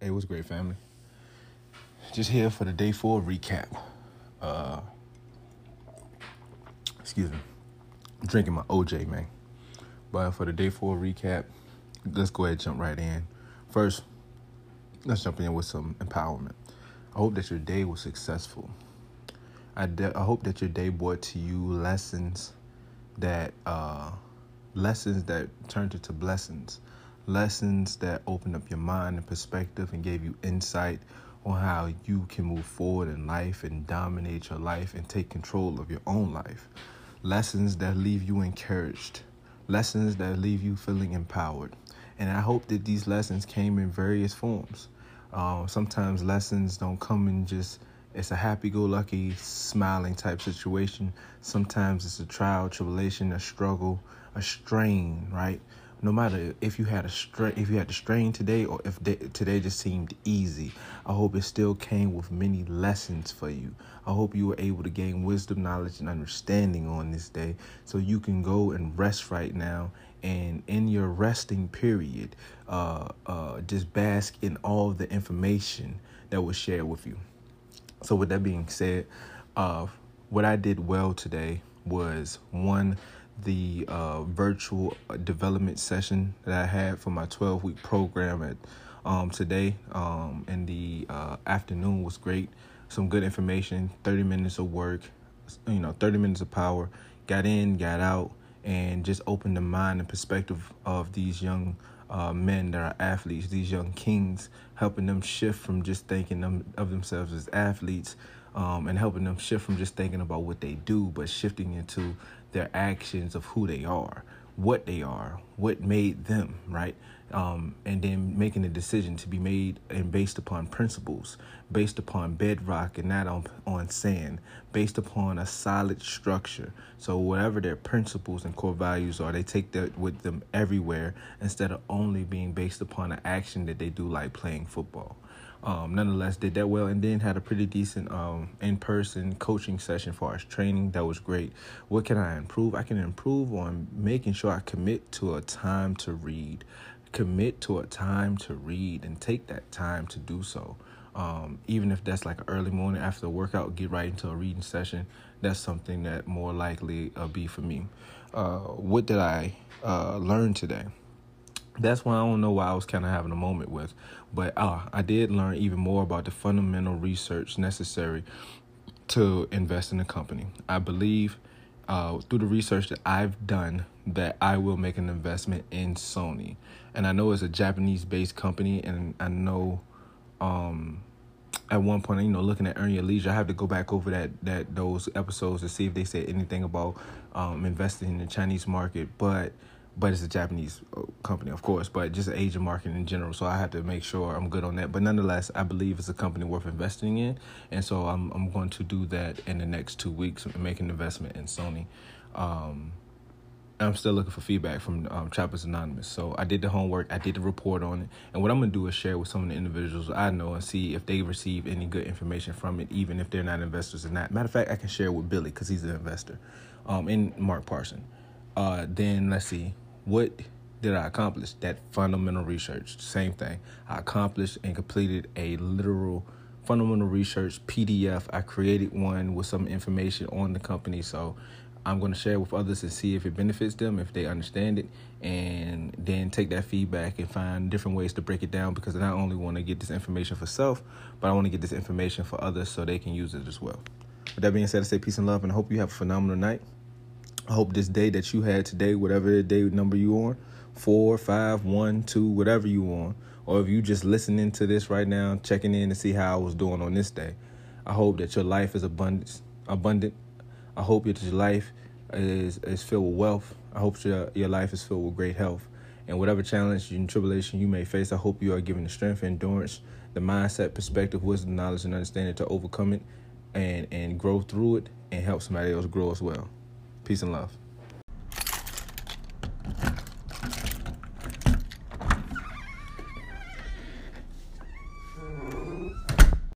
Hey, what's great, family? Just here for the day four recap. Uh, excuse me. Drinking my OJ, man. But for the day four recap, let's go ahead and jump right in. First, let's jump in with some empowerment. I hope that your day was successful. I, de- I hope that your day brought to you lessons that uh, lessons that turned into blessings lessons that opened up your mind and perspective and gave you insight on how you can move forward in life and dominate your life and take control of your own life. Lessons that leave you encouraged, lessons that leave you feeling empowered. And I hope that these lessons came in various forms. Uh, sometimes lessons don't come in just it's a happy-go-lucky, smiling type situation. Sometimes it's a trial, tribulation, a struggle, a strain, right? No matter if you had a strain, if you had a strain today, or if today just seemed easy, I hope it still came with many lessons for you. I hope you were able to gain wisdom, knowledge, and understanding on this day, so you can go and rest right now. And in your resting period, uh, uh, just bask in all the information that was shared with you. So, with that being said, uh, what I did well today was one the uh, virtual development session that I had for my 12 week program at um, today um, in the uh, afternoon was great. Some good information, 30 minutes of work, you know, 30 minutes of power. Got in, got out, and just opened the mind and perspective of these young uh, men that are athletes, these young kings, helping them shift from just thinking them, of themselves as athletes um, and helping them shift from just thinking about what they do, but shifting into their actions of who they are, what they are, what made them, right? Um, and then making a decision to be made and based upon principles, based upon bedrock and not on on sand, based upon a solid structure. So whatever their principles and core values are, they take that with them everywhere instead of only being based upon an action that they do like playing football um, nonetheless did that well and then had a pretty decent um, in-person coaching session for our training. That was great. What can i improve? I can improve on making sure i commit to a time to read commit to a time to read and take that time to do so. Um, even if that's like early morning after the workout get right into a reading session that's something that more likely uh, be for me. Uh, what did i uh, learn today that's why I don't know why I was kind of having a moment with. But uh, I did learn even more about the fundamental research necessary to invest in a company. I believe uh, through the research that I've done that I will make an investment in Sony. And I know it's a Japanese based company, and I know um, at one point, you know, looking at Earn Your Leisure, I have to go back over that that those episodes to see if they said anything about um, investing in the Chinese market. But but it's a Japanese uh, company, of course, but just Asian market in general. So I have to make sure I'm good on that. But nonetheless, I believe it's a company worth investing in, and so I'm I'm going to do that in the next two weeks, and make an investment in Sony. Um, I'm still looking for feedback from um, Trappers Anonymous. So I did the homework, I did the report on it, and what I'm gonna do is share with some of the individuals I know and see if they receive any good information from it, even if they're not investors or not. Matter of fact, I can share with Billy because he's an investor, um, and Mark Parson. Uh, then let's see what did I accomplish? That fundamental research. Same thing. I accomplished and completed a literal fundamental research PDF. I created one with some information on the company. So I'm going to share with others and see if it benefits them, if they understand it, and then take that feedback and find different ways to break it down because I not only want to get this information for self, but I want to get this information for others so they can use it as well. With that being said, I say peace and love, and I hope you have a phenomenal night. I hope this day that you had today, whatever day number you on, four, five, one, two, whatever you on, or if you just listening to this right now, checking in to see how I was doing on this day. I hope that your life is abundant. Abundant. I hope that your life is is filled with wealth. I hope your your life is filled with great health. And whatever challenge and tribulation you may face, I hope you are given the strength, endurance, the mindset, perspective, wisdom, knowledge, and understanding to overcome it and and grow through it and help somebody else grow as well. Peace and love.